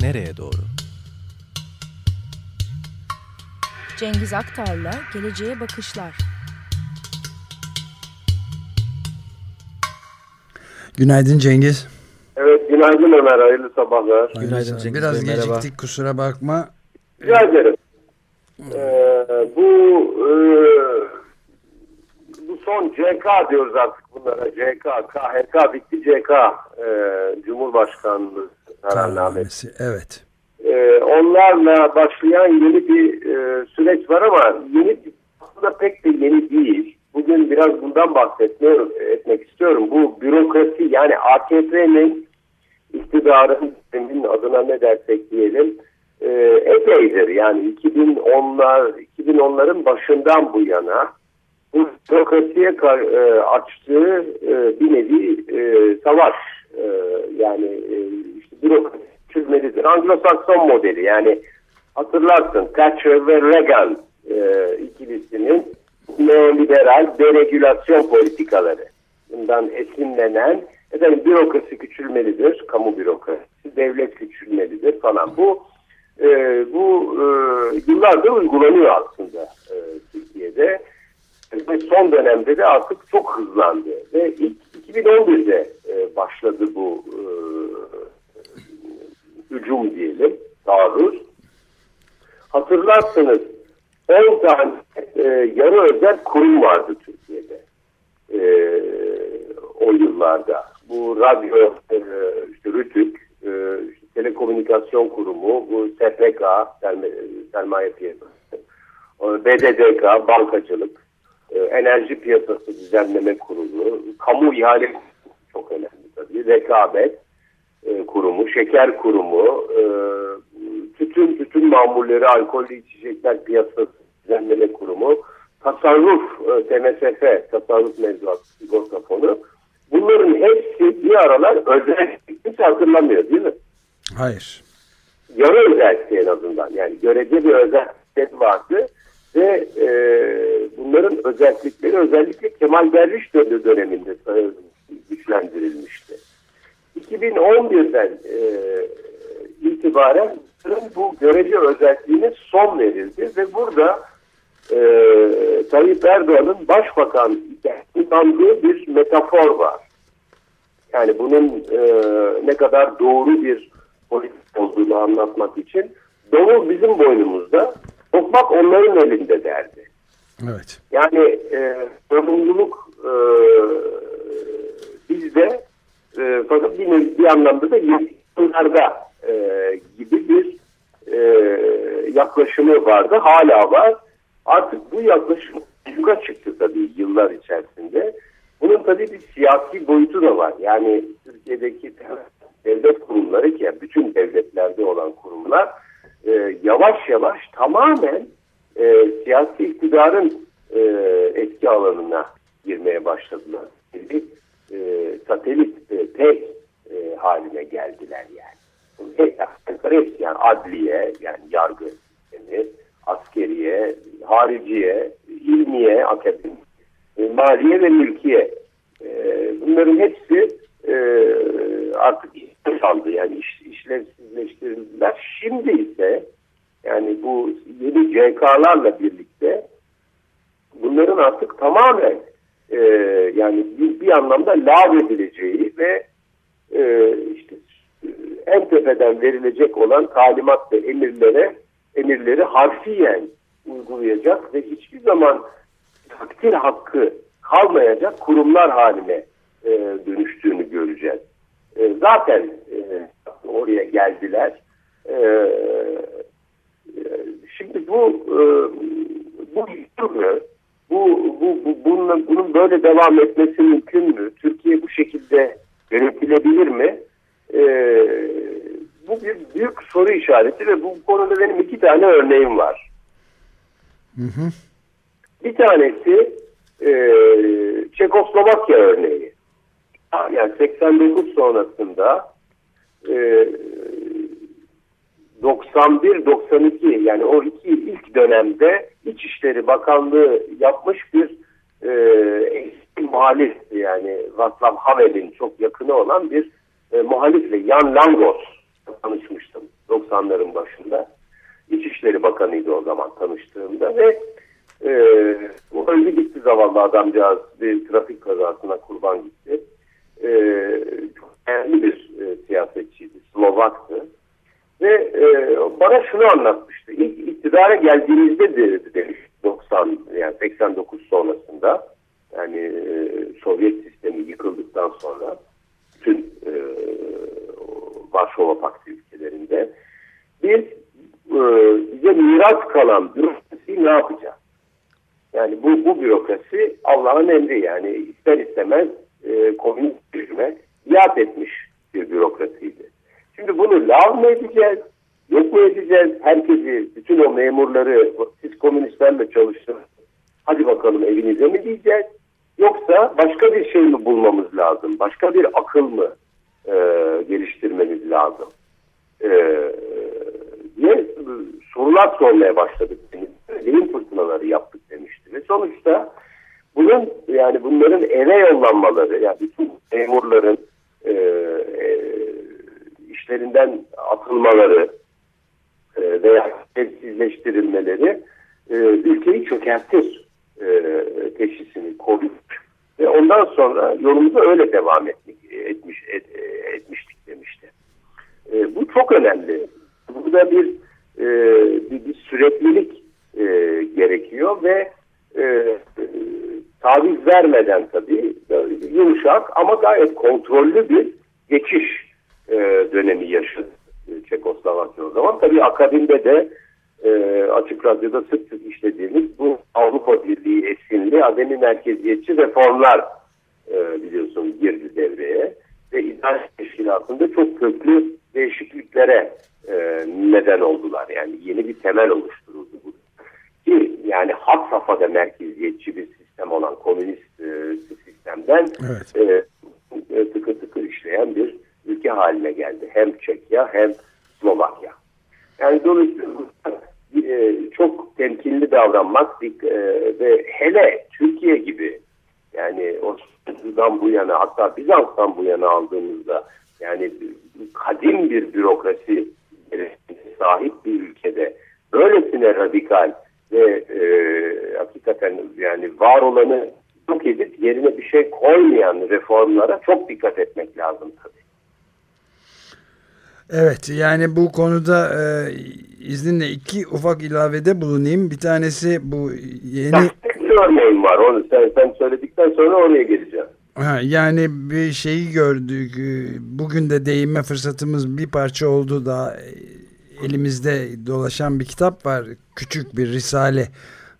nereye doğru? Cengiz Aktar'la Geleceğe Bakışlar. Günaydın Cengiz. Evet günaydın Ömer hayırlı sabahlar. Günaydın Cengiz Biraz Bey, geciktik merhaba. kusura bakma. Rica ederim. Ee, bu e, bu son CK diyoruz artık bunlara. CK, KHK bitti CK e, Cumhurbaşkanlığı kararnamesi. Evet. E, onlarla başlayan yeni bir e, süreç var ama yeni aslında pek de yeni değil. Bugün biraz bundan bahsetmiyorum, etmek istiyorum. Bu bürokrasi yani AKP'nin iktidarın adına ne dersek diyelim e, epeydir. Yani 2010'lar 2010'ların başından bu yana bu bürokrasiye e, açtığı e, bir nevi e, savaş yani işte bürokrasi çözmelidir. Anglo-Sakson modeli yani hatırlarsın Thatcher ve Reagan ikilisinin neoliberal deregülasyon politikaları. Bundan esinlenen efendim, bürokrasi küçülmelidir, kamu bürokrasi, devlet küçülmelidir falan. Bu e, bu e, yıllardır uygulanıyor aslında e, Türkiye'de. Ve son dönemde de artık çok hızlandı. Ve ilk 2011'de e, başladı bu e, hücum diyelim, taarruz. Hatırlarsınız 10 tane e, yarı özel kurum vardı Türkiye'de e, o yıllarda. Bu radyo, e, işte RÜTÜK, e, işte telekomünikasyon kurumu, bu SPK, sermaye piyasası, BDDK, bankacılık, e, enerji piyasası düzenleme kurulu, kamu ihale çok önemli tabii, rekabet e, kurumu, şeker kurumu, e, tütün tütün mamulleri, alkollü içecekler piyasası Düzenleme Kurumu, tasarruf e, TMSF, tasarruf mevzuatı sigorta fonu. Bunların hepsi bir aralar özel hiç hatırlamıyor değil mi? Hayır. Yarı özellikle en azından yani görece bir özellikleri vardı ve e, bunların özellikleri özellikle Kemal Derviş döneminde güçlendirilmişti. 2011'den e, itibaren bu görece özelliğine son verildi ve burada e, Tayyip Erdoğan'ın başbakan kullandığı bir metafor var. Yani bunun e, ne kadar doğru bir politik olduğunu anlatmak için davul bizim boynumuzda, tokmak onların elinde derdi. Evet. Yani e, sorumluluk e, bizde e, fakat bir, bir anlamda da yetkililerde e, gibi bir e, yaklaşımı vardı. Hala var. Artık bu yaklaşım yuka çıktı tabii yıllar içerisinde. Bunun tabii bir siyasi boyutu da var. Yani Türkiye'deki devlet kurumları ki bütün devletlerde olan kurumlar yavaş yavaş tamamen e, siyasi iktidarın e, etki alanına girmeye başladılar. Bir e, satelit e, tek e, haline geldiler yani. Hepsi yani adliye yani yargı sistemi, askeriye, hariciye, ilmiye, akademi, e, maliye ve mülkiye. E, bunların hepsi e, artık iş aldı yani iş, işlevsizleştirildiler. Şimdi ise yani bu yeni CK'larla birlikte bunların artık tamamen e, yani bir, bir anlamda lav edileceği ve e, işte en tepeden verilecek olan talimat ve emirlere emirleri harfiyen uygulayacak ve hiçbir zaman takdir hakkı kalmayacak kurumlar haline e, dönüştüğünü göreceğiz. E, zaten e, oraya geldiler. E, e şimdi bu e, bu mü? Bu, bu, bu bunun, bunun böyle devam etmesi mümkün mü? Türkiye bu şekilde yönetilebilir mi? E, bu bir büyük soru işareti ve bu konuda benim iki tane örneğim var. Hı hı. Bir tanesi e, Çekoslovakya örneği. Yani 89 sonrasında e, 91-92 yani o iki ilk dönemde İçişleri Bakanlığı yapmış bir e, muhalif yani Václav Havel'in çok yakını olan bir e, muhalifle Jan Langos tanışmıştım 90'ların başında. İçişleri Bakanıydı o zaman tanıştığımda ve e, öldü gitti zavallı adamcağız bir trafik kazasına kurban gitti. E, çok önemli bir e, siyasetçiydi. Slovaktı. Ve e, bana şunu anlatmıştı. İlk iktidara geldiğimizde de, demiş 90 yani 89 sonrasında yani e, Sovyet sistemi yıkıldıktan sonra bütün e, Varşova Paktı ülkelerinde biz e, bize miras kalan bürokrasiyi ne yapacağız? Yani bu, bu bürokrasi Allah'ın emri yani ister istemez e, komünist rejime biat etmiş bir bürokrasiydi. Şimdi bunu lav mı edeceğiz? Yok mu edeceğiz? Herkesi, bütün o memurları siz komünistlerle çalıştınız. Hadi bakalım evinize mi diyeceğiz? Yoksa başka bir şey mi bulmamız lazım? Başka bir akıl mı e, geliştirmemiz lazım? E, diye sorular sormaya başladık. Beyin fırtınaları yaptık demişti. Ve sonuçta bunun yani bunların eve yollanmaları yani bütün memurların e, e, işlerinden atılmaları e, veya evsizleştirilmeleri e, ülkeyi çökertir e, teşhisini koyduk ve ondan sonra yolumuza öyle devam etmiş, etmiş et, etmiştik demişti. E, bu çok önemli. Burada bir e, bir, bir süreklilik e, gerekiyor ve e, taviz vermeden tabii yumuşak ama gayet kontrollü bir geçiş e, dönemi yaşadı Çekoslovakya o zaman. Tabii akabinde de e, Açık Radyo'da sık sık işlediğimiz bu Avrupa Birliği esinli ademi merkeziyetçi reformlar e, biliyorsun girdi devreye ve idare teşkilatında çok köklü değişikliklere e, neden oldular. Yani yeni bir temel oluşturuldu bu. Ki yani hat safhada merkeziyetçi bir sistem olan komünist e, sistemden evet. e, tıkır tıkır işleyen bir ülke haline geldi. Hem Çekya hem Slovakya. Yani dolayısıyla e, çok temkinli davranmak e, ve hele Türkiye gibi yani Osmanlı'dan bu yana hatta Bizans'tan bu yana aldığımızda yani kadim bir bürokrasi sahip bir ülkede böylesine radikal ve e, hakikaten yani var olanı yok edip yerine bir şey koymayan reformlara çok dikkat etmek lazım tabii. Evet yani bu konuda e, izninle iki ufak ilavede bulunayım. Bir tanesi bu yeni... Bir örneğim var onu sen, sen söyledikten sonra oraya geleceğim. Ha, yani bir şeyi gördük. E, bugün de değinme fırsatımız bir parça oldu da e, elimizde dolaşan bir kitap var. Küçük bir risale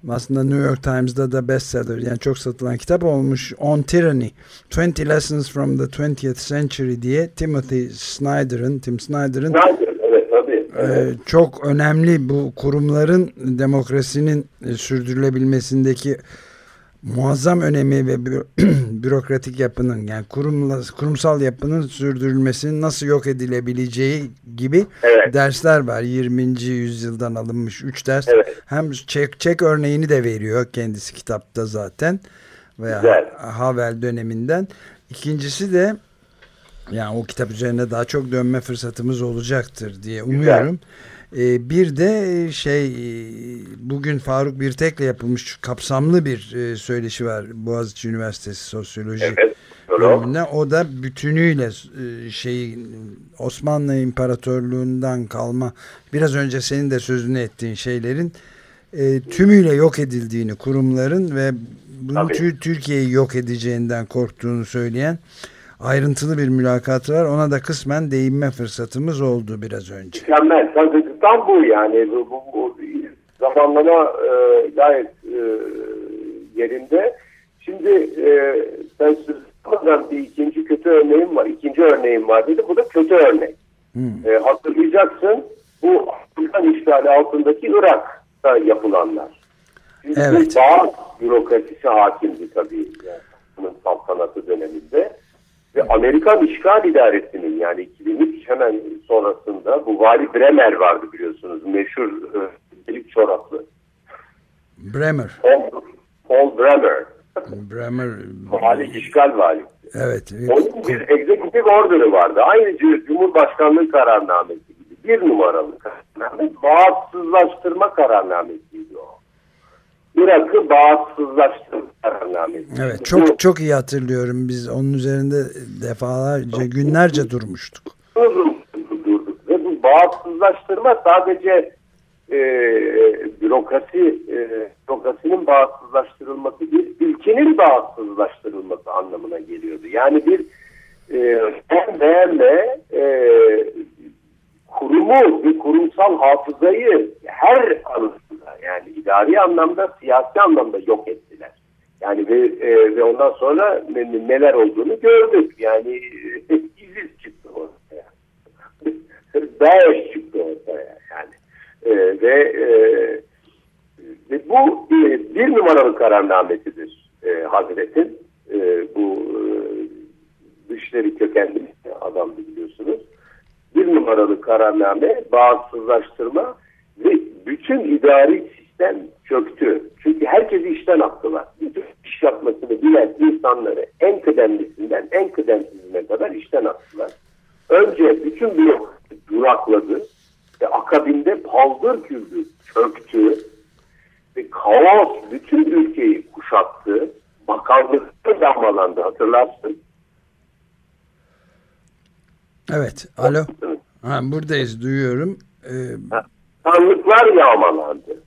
aslında New York Times'da da bestseller yani çok satılan kitap olmuş On Tyranny 20 Lessons from the 20th Century diye Timothy Snyder'ın Tim Snyder'ın evet, tabii, evet. çok önemli bu kurumların demokrasinin e, sürdürülebilmesindeki muazzam önemi ve bürokratik yapının yani kurumla, kurumsal yapının sürdürülmesinin nasıl yok edilebileceği gibi evet. dersler var. 20. yüzyıldan alınmış 3 ders. Evet. Hem çek, çek örneğini de veriyor kendisi kitapta zaten veya Güzel. Havel döneminden. İkincisi de yani o kitap üzerine daha çok dönme fırsatımız olacaktır diye umuyorum. Güzel. E, bir de şey e, bugün Faruk Birtek'le yapılmış kapsamlı bir e, söyleşi var Boğaziçi Üniversitesi Sosyoloji evet. O da bütünüyle e, şey Osmanlı İmparatorluğundan kalma biraz önce senin de sözünü ettiğin şeylerin e, tümüyle yok edildiğini kurumların ve bunu Türkiye'yi yok edeceğinden korktuğunu söyleyen ayrıntılı bir mülakatı var. Ona da kısmen değinme fırsatımız oldu biraz önce. Mükemmel. Tam bu yani. Bu, bu, bu zamanlama e, gayet e, yerinde. Şimdi e, sen sözlerden bir ikinci kötü örneğim var. İkinci örneğim var dedi. Bu da kötü örnek. Hmm. E, hatırlayacaksın bu Afgan işgali altındaki Irak'ta yapılanlar. Şimdi evet. bağ bürokrasisi hakimdi tabii. Yani, saltanatı döneminde. Ve Amerikan İşgal İdaresi'nin yani 2003 hemen sonrasında bu Vali Bremer vardı biliyorsunuz. Meşhur delik çoraplı. Bremer. Paul, Paul Bremer. Bremer. Vali işgal vali. Evet. Onun bir executive order'ı vardı. Aynı Cumhurbaşkanlığı kararnamesi gibi bir numaralı kararname bağımsızlaştırma kararnamesiydi o. Irak'ı bağımsızlaştırma kararnamesi. Evet çok çok iyi hatırlıyorum biz onun üzerinde defalarca günlerce durmuştuk. Bağımsızlaştırma sadece e, bürokrasi e, bürokrasinin bağımsızlaştırılması değil ülkenin bağımsızlaştırılması anlamına geliyordu. Yani bir e, beğenme e, kurumu bir kurumsal hafızayı her anısında yani idari anlamda siyasi anlamda yok ettiler. Yani ve, e, ve ondan sonra neler olduğunu gördük. Yani e, İZİZ çıktı ortaya. DAEŞ çıktı ortaya yani. E, ve, e, bu e, bir numaralı kararnamesidir e, Hazret'in. E, bu e, dışları kökenli adamdı biliyorsunuz. Bir numaralı kararname bağımsızlaştırma ve bütün idari sistem çöktü. Çünkü herkesi işten attılar. Bütün iş yapmasını bilen insanları en kıdemlisinden en kıdemsizine kadar işten attılar. Önce bütün bürokrasi durakladı ve akabinde paldır küldür çöktü ve kaos bütün ülkeyi kuşattı. Bakanlıkta yağmalandı hatırlarsın. Evet. Alo. Ha, buradayız duyuyorum. Ee, Sandıklar yağmalandı.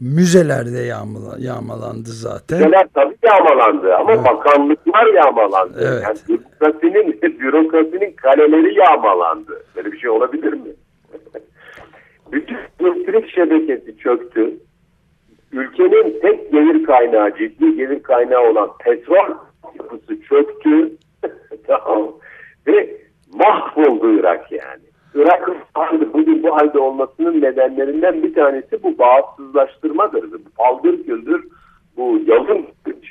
Müzelerde yağmala, yağmalandı zaten. Müzeler tabii yağmalandı ama evet. bakanlıklar yağmalandı. Evet. Yani bürokrasinin, bürokrasinin kaleleri yağmalandı. Böyle bir şey olabilir mi? Bütün elektrik şebekesi çöktü. Ülkenin tek gelir kaynağı, ciddi gelir kaynağı olan petrol yapısı çöktü. tamam. Ve mahvoldu Irak yani. Irak'ın halde, bugün bu halde olmasının nedenlerinden bir tanesi bu bağımsızlaştırmadır. Bu paldır güldür bu yalın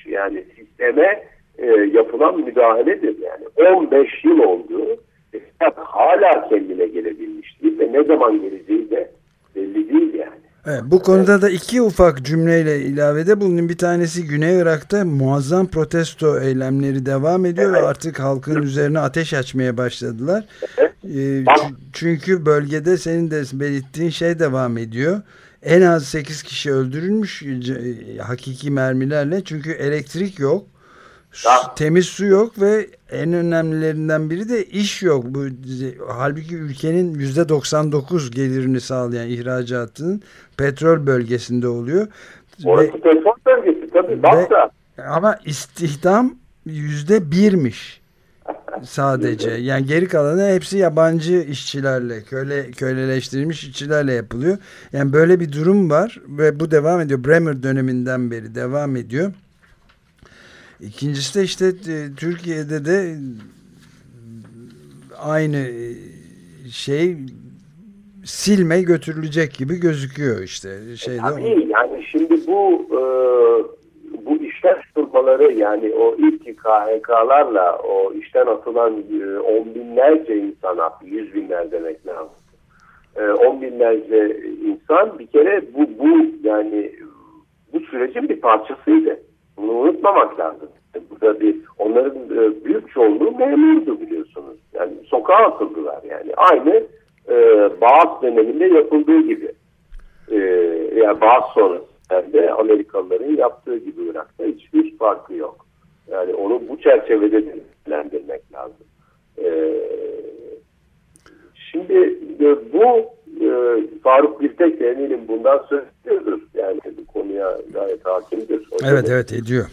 yani sisteme e, yapılan müdahaledir. Yani 15 yıl oldu. Irak hala kendine gelebilmiş değil ve ne zaman geleceği de belli değil yani. Evet, bu konuda da iki ufak cümleyle ilavede bulunayım. Bir tanesi Güney Irak'ta muazzam protesto eylemleri devam ediyor evet. ve artık halkın üzerine ateş açmaya başladılar. Evet. E, çünkü bölgede senin de belirttiğin şey devam ediyor. En az 8 kişi öldürülmüş hakiki mermilerle çünkü elektrik yok. Ya. Temiz su yok ve en önemlilerinden biri de iş yok. Bu halbuki ülkenin yüzde 99 gelirini sağlayan ihracatının petrol bölgesinde oluyor. Orası ve, petrol bölgesi tabii. Baksa. Ama istihdam yüzde birmiş sadece. Yani geri kalanı hepsi yabancı işçilerle, köle köleleştirilmiş işçilerle yapılıyor. Yani böyle bir durum var ve bu devam ediyor. Bremer döneminden beri devam ediyor. İkincisi de işte e, Türkiye'de de aynı e, şey silme götürülecek gibi gözüküyor işte. Şeyde Tabii yani şimdi bu e, bu işten tutmaları yani o ilk KHK'larla o işten atılan e, on binlerce insan yüz binler demek lazım. E, on binlerce insan bir kere bu, bu yani bu sürecin bir parçasıydı. Bunu unutmamak lazım. Burada bir onların e, büyük çoğunluğu memurdu biliyorsunuz. Yani sokağa atıldılar yani. Aynı e, Bağız döneminde yapıldığı gibi. E, yani Bağız sonrasında Amerikalıların yaptığı gibi Irak'ta hiçbir farkı yok. Yani onu bu çerçevede değerlendirmek lazım. E, şimdi e, bu e, Faruk Birtek de eminim bundan söz ediyordur. Yani bu konuya gayet hakimdir. O evet evet ediyor.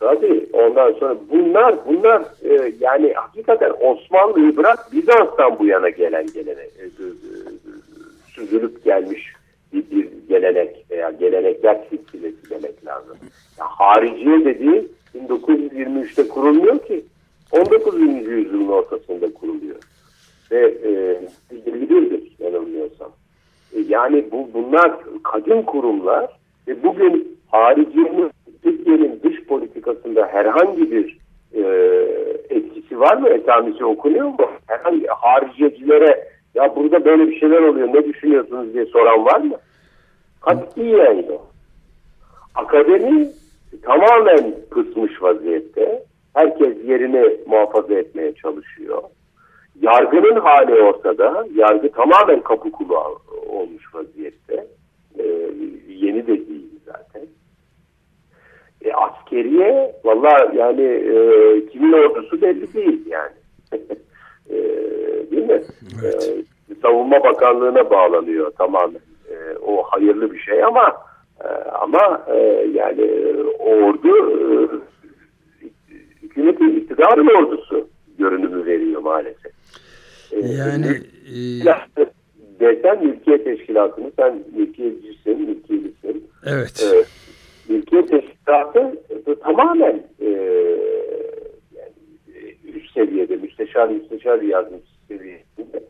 Tabii ondan sonra bunlar bunlar e, yani hakikaten Osmanlı'yı bırak Bizans'tan bu yana gelen gelene e, e, süzülüp gelmiş bir, bir gelenek veya gelenekler silsilesi demek lazım. Ya, hariciye dediği 1923'te kurulmuyor ki 19. yüzyılın ortasında kuruluyor. Ve e, 21'dir yanılmıyorsam. E, yani bu bunlar kadim kurumlar ve bugün hariciyenin Türkiye'nin dış politikasında herhangi bir e, etkisi var mı? Etamisi okunuyor mu? Herhangi hariciyecilere ya burada böyle bir şeyler oluyor ne düşünüyorsunuz diye soran var mı? Katiyen yok. Akademi tamamen kısmış vaziyette. Herkes yerini muhafaza etmeye çalışıyor. yargının hali ortada. Yargı tamamen kapı olmuş vaziyette. E, yeni de değil zaten. E, askeriye valla yani e, kimin ordusu belli değil yani. e, değil mi? Evet. E, Savunma Bakanlığı'na bağlanıyor tamamen. E, o hayırlı bir şey ama e, ama e, yani ordu e, hükümetin iktidarın ordusu görünümü veriyor maalesef. E, yani e, desen mülkiye teşkilatını sen mülkiyecisin, mülkiyelisin. Evet. E, mülkiye teşkilatı tamamen e, yani, üst seviyede müsteşar müsteşar yardımcısı seviyesinde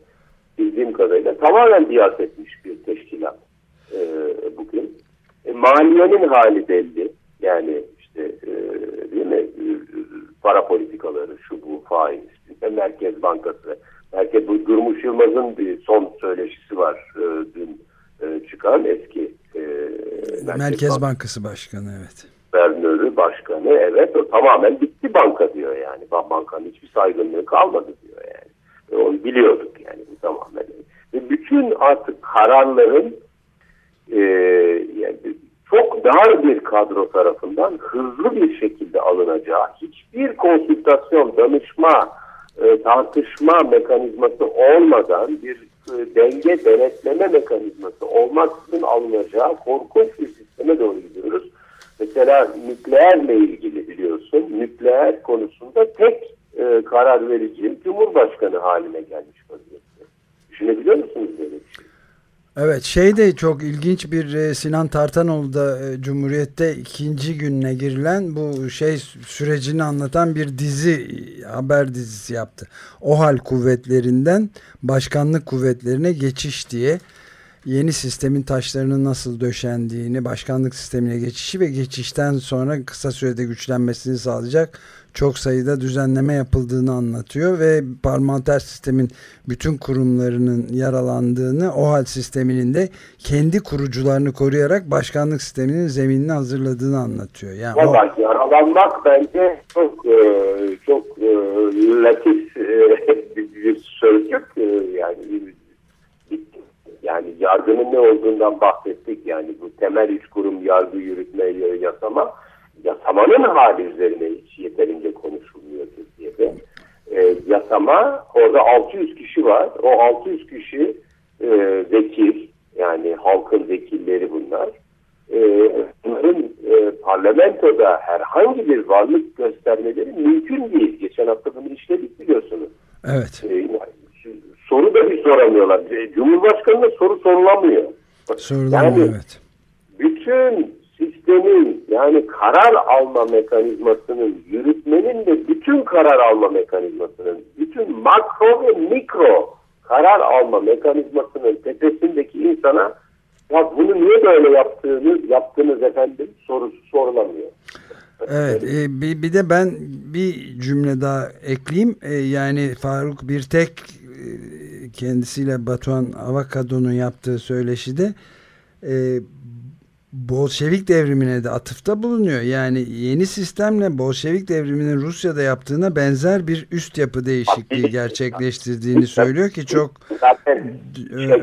bildiğim kadarıyla tamamen biat etmiş bir teşkilat e, bugün. E, maliyenin hali belli. Yani işte e, değil mi? E, para politikaları, şu bu faiz, işte Merkez Bankası. Merkez bu Durmuş Yılmaz'ın bir son söyleşisi var e, dün e, çıkan eski e, Merkez, Merkez Bankası Başkanı evet. Guvernörü, başkanı evet o tamamen bitti banka diyor yani. Bankanın hiçbir saygınlığı kalmadı diyor yani. Onu biliyorduk yani bu tamamen. Ve bütün artık kararların e, yani çok dar bir kadro tarafından hızlı bir şekilde alınacağı, hiçbir konsültasyon, danışma, e, tartışma mekanizması olmadan bir e, denge denetleme mekanizması olmaksızın alınacağı korkunç bir sisteme doğru gidiyoruz. Mesela nükleerle ilgili biliyorsun, nükleer konusunda tek e, karar verici Cumhurbaşkanı haline gelmiş vaziyette. Düşünebiliyor musunuz böyle bir şey? Evet şey de çok ilginç bir e, Sinan Tartanoğlu da e, Cumhuriyet'te ikinci gününe girilen bu şey sürecini anlatan bir dizi haber dizisi yaptı. OHAL kuvvetlerinden başkanlık kuvvetlerine geçiş diye yeni sistemin taşlarının nasıl döşendiğini, başkanlık sistemine geçişi ve geçişten sonra kısa sürede güçlenmesini sağlayacak çok sayıda düzenleme yapıldığını anlatıyor ve parlamenter sistemin bütün kurumlarının yaralandığını, o hal sisteminin de kendi kurucularını koruyarak başkanlık sisteminin zeminini hazırladığını anlatıyor. Yani Vallahi o... yaralanmak bence çok e, çok e, latif e, bir sözcük yani yani yargının ne olduğundan bahsettik. Yani bu temel üç kurum yargı yürütme yasama yasamanın hali üzerine hiç yeterince konuşulmuyor Türkiye'de. E, yasama orada 600 kişi var. O 600 kişi e, vekil yani halkın vekilleri bunlar. E, bunların e, parlamentoda herhangi bir varlık göstermeleri mümkün değil. Geçen hafta bunu işledik biliyorsunuz. Evet. E, soru da bir soramıyorlar. Cumhurbaşkanı'na soru sorulamıyor. Sorulamıyor yani, evet. Bütün sistemin yani karar alma mekanizmasının yürütmenin de bütün karar alma mekanizmasının bütün makro ve mikro karar alma mekanizmasının tepesindeki insana ya bunu niye böyle yaptığını yaptınız efendim sorusu sorulamıyor. Evet e, bir, bir de ben bir cümle daha ekleyeyim e, yani Faruk Birtek e, kendisiyle Batuhan Avakado'nun yaptığı söyleşide e, Bolşevik devrimine de atıfta bulunuyor. Yani yeni sistemle Bolşevik devriminin Rusya'da yaptığına benzer bir üst yapı değişikliği gerçekleştirdiğini söylüyor ki çok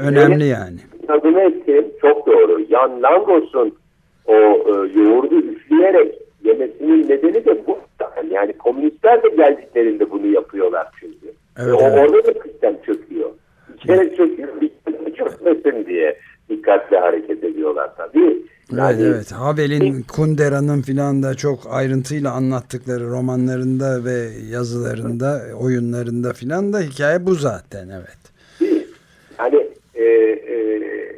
önemli yani. Adını ettim çok doğru. Jan Langos'un o e, yoğurdu üfleyerek yemesinin nedeni de bu. Yani komünistler de geldiklerinde bunu yapıyorlar çünkü. Evet, e, evet. Orada da sistem çöküyor. Bir kere çöküyor, bir kere çökmesin diye dikkatli hareket ediyorlar tabii. Yani, evet evet. Havel'in, Kundera'nın filan da çok ayrıntıyla anlattıkları romanlarında ve yazılarında, oyunlarında filan da hikaye bu zaten evet. Yani e, e,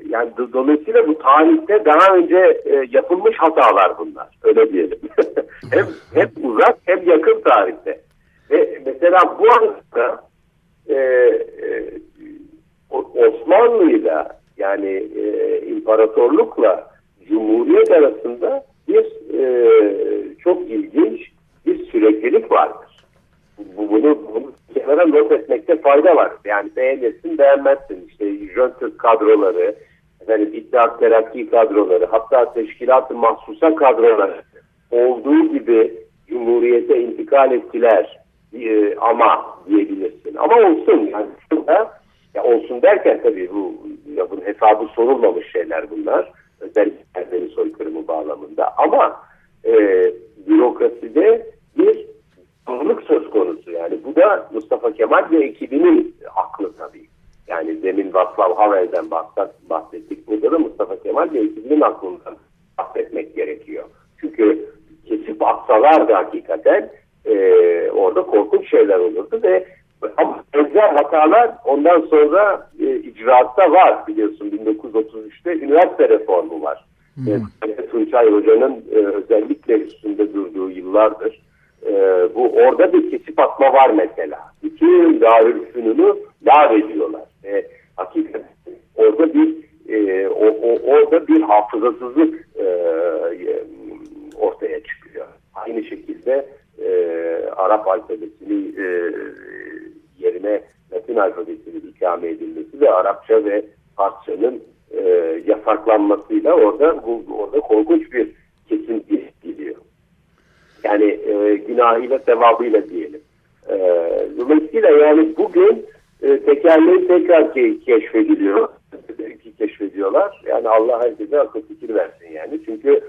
yani dolayısıyla bu tarihte daha önce e, yapılmış hatalar bunlar. Öyle diyelim. hem, hem uzak hem yakın tarihte. Ve mesela bu anda e, e, Osmanlı'yla yani e, imparatorlukla Cumhuriyet arasında bir e, çok ilginç bir süreklilik vardır. Bu, bunu, bunu kenara not etmekte fayda var. Yani beğenirsin beğenmezsin. İşte Jöntürk kadroları, efendim, İttihat Terakki kadroları, hatta teşkilat-ı mahsusa kadroları olduğu gibi Cumhuriyete intikal ettiler. e, ama diyebilirsin. Ama olsun yani şurada ya olsun derken tabii bu ya bunun hesabı sorulmamış şeyler bunlar. Özellikle Ermeni soykırımı bağlamında. Ama e, bürokraside bir doğruluk söz konusu. Yani da Mustafa Kemal ve ekibinin aklı tabii. Yani demin Václav Havel'den bahsettik. Burada da Mustafa Kemal ve ekibinin aklından bahsetmek gerekiyor. Çünkü kesip atsalardı hakikaten e, orada korkunç şeyler olurdu ve ama benzer hatalar ondan sonra e, icraatta var biliyorsun 1933'te üniversite reformu var. Hmm. E, Tunçay Hoca'nın e, özellikle üstünde durduğu yıllardır. E, bu orada bir kesip atma var mesela. Bütün Darülfünun'u lav ediyorlar. E, hakikaten orada bir e, o, o, orada bir hafızasızlık e, ortaya çıkıyor. Aynı şekilde e, Arap alfabesini e, yerine Latin alfabesinin ikame edilmesi ve Arapça ve Farsçanın e, yasaklanmasıyla orada bu, orada korkunç bir. Yani e, günahıyla sevabıyla diyelim. E, dolayısıyla yani bugün e, tekerleği tekrar ke keşfediliyor. keşfediyorlar. Yani Allah herkese akıl fikir versin yani. Çünkü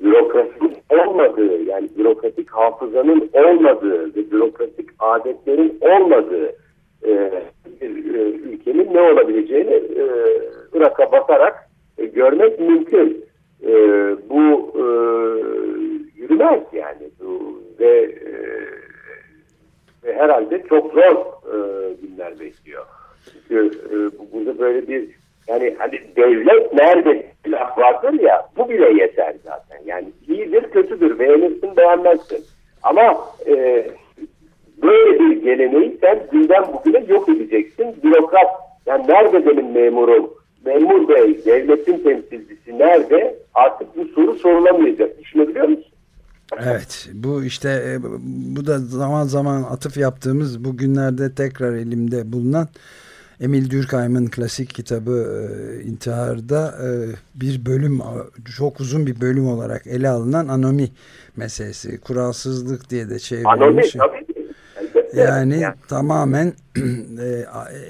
bürokrasinin olmadığı yani bürokratik hafızanın olmadığı ve bürokratik adetlerin olmadığı e, bir e, ülkenin ne olabileceğini e, Irak'a bakarak e, görmek mümkün. E, bu e, yürümez yani ve, e, ve herhalde çok zor e, günler bekliyor. Çünkü e, burada böyle bir yani hani devlet nerede laf vardır ya bu bile yeter zaten. Yani iyidir kötüdür beğenirsin beğenmezsin. Ama e, böyle bir geleneği sen günden bugüne yok edeceksin. Bürokrat yani nerede benim memurum? Memur bey, devletin temsilcisi nerede? Artık bu soru sorulamayacak. Evet bu işte e, bu da zaman zaman atıf yaptığımız bugünlerde tekrar elimde bulunan Emil Durkheim'in klasik kitabı e, İntihar'da e, bir bölüm çok uzun bir bölüm olarak ele alınan anomi meselesi. Kuralsızlık diye de çevrilmiş. Anomi tabii. Yani, yani tamamen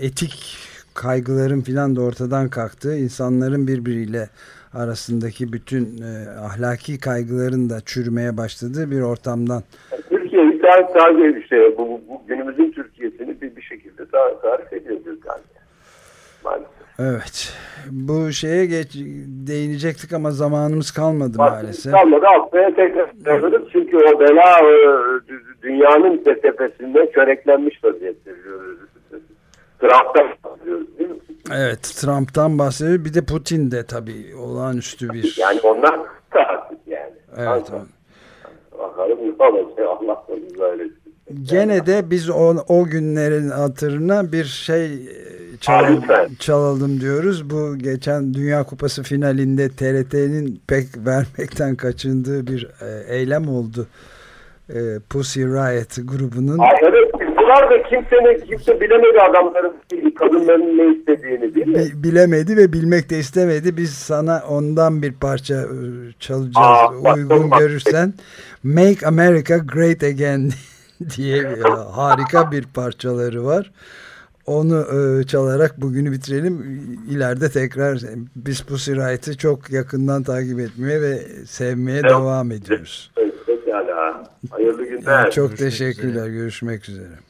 etik kaygıların filan da ortadan kalktığı insanların birbiriyle arasındaki bütün e, ahlaki kaygıların da çürümeye başladığı bir ortamdan. Türkiye'yi tarif, tarif işte bu, bu günümüzün Türkiye'sini bir, bir şekilde tarif ediyor Gürkan. Maalesef. Evet. Bu şeye geç, değinecektik ama zamanımız kalmadı Bak, maalesef. Kalmadı. Haftaya tekrar çünkü o bela e, dünyanın tepesinde çöreklenmiş vaziyette. Trump'tan bahsediyoruz değil mi? Evet Trump'tan bahsediyor. Bir de Putin de tabii olağanüstü bir... Yani onlar artık yani. Evet. Bakalım ne olacak Allah böyle. Gene de biz o, o günlerin hatırına bir şey çalalım, çalalım diyoruz. Bu geçen Dünya Kupası finalinde TRT'nin pek vermekten kaçındığı bir e, eylem oldu. E, Pussy Riot grubunun. Ay, evet bunlar da kimsenin kimse bilemedi adamların kadınların ne istediğini değil mi? Bilemedi ve bilmek de istemedi. Biz sana ondan bir parça e, çalacağız. Aa, Uygun bak, görürsen Make America Great Again diye harika bir parçaları var. Onu e, çalarak bugünü bitirelim. İleride tekrar biz Pussy Riot'ı çok yakından takip etmeye ve sevmeye evet. devam ediyoruz. Pekala. Hayırlı günler. Yani çok Görüşmek teşekkürler. Üzere. Görüşmek üzere.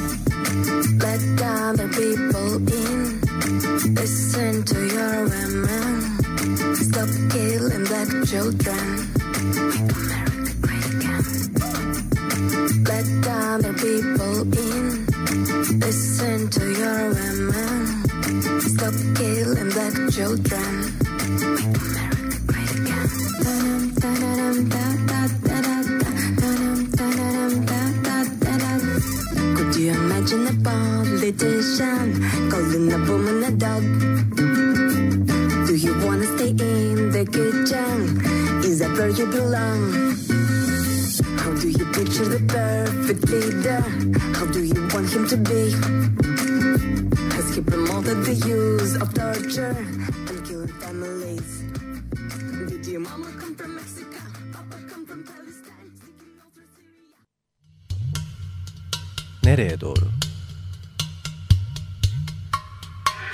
Let other people in. Listen to your women. Stop killing black children. Make America great again. Let other people in. Listen to your women. Stop killing black children. Imagine a politician calling a woman a dog. Do you wanna stay in the kitchen? Is that where you belong? How do you picture the perfect leader? How do you want him to be? Has he promoted the use of torture and killing families? Did your mama come from Mexico? Nereye doğru?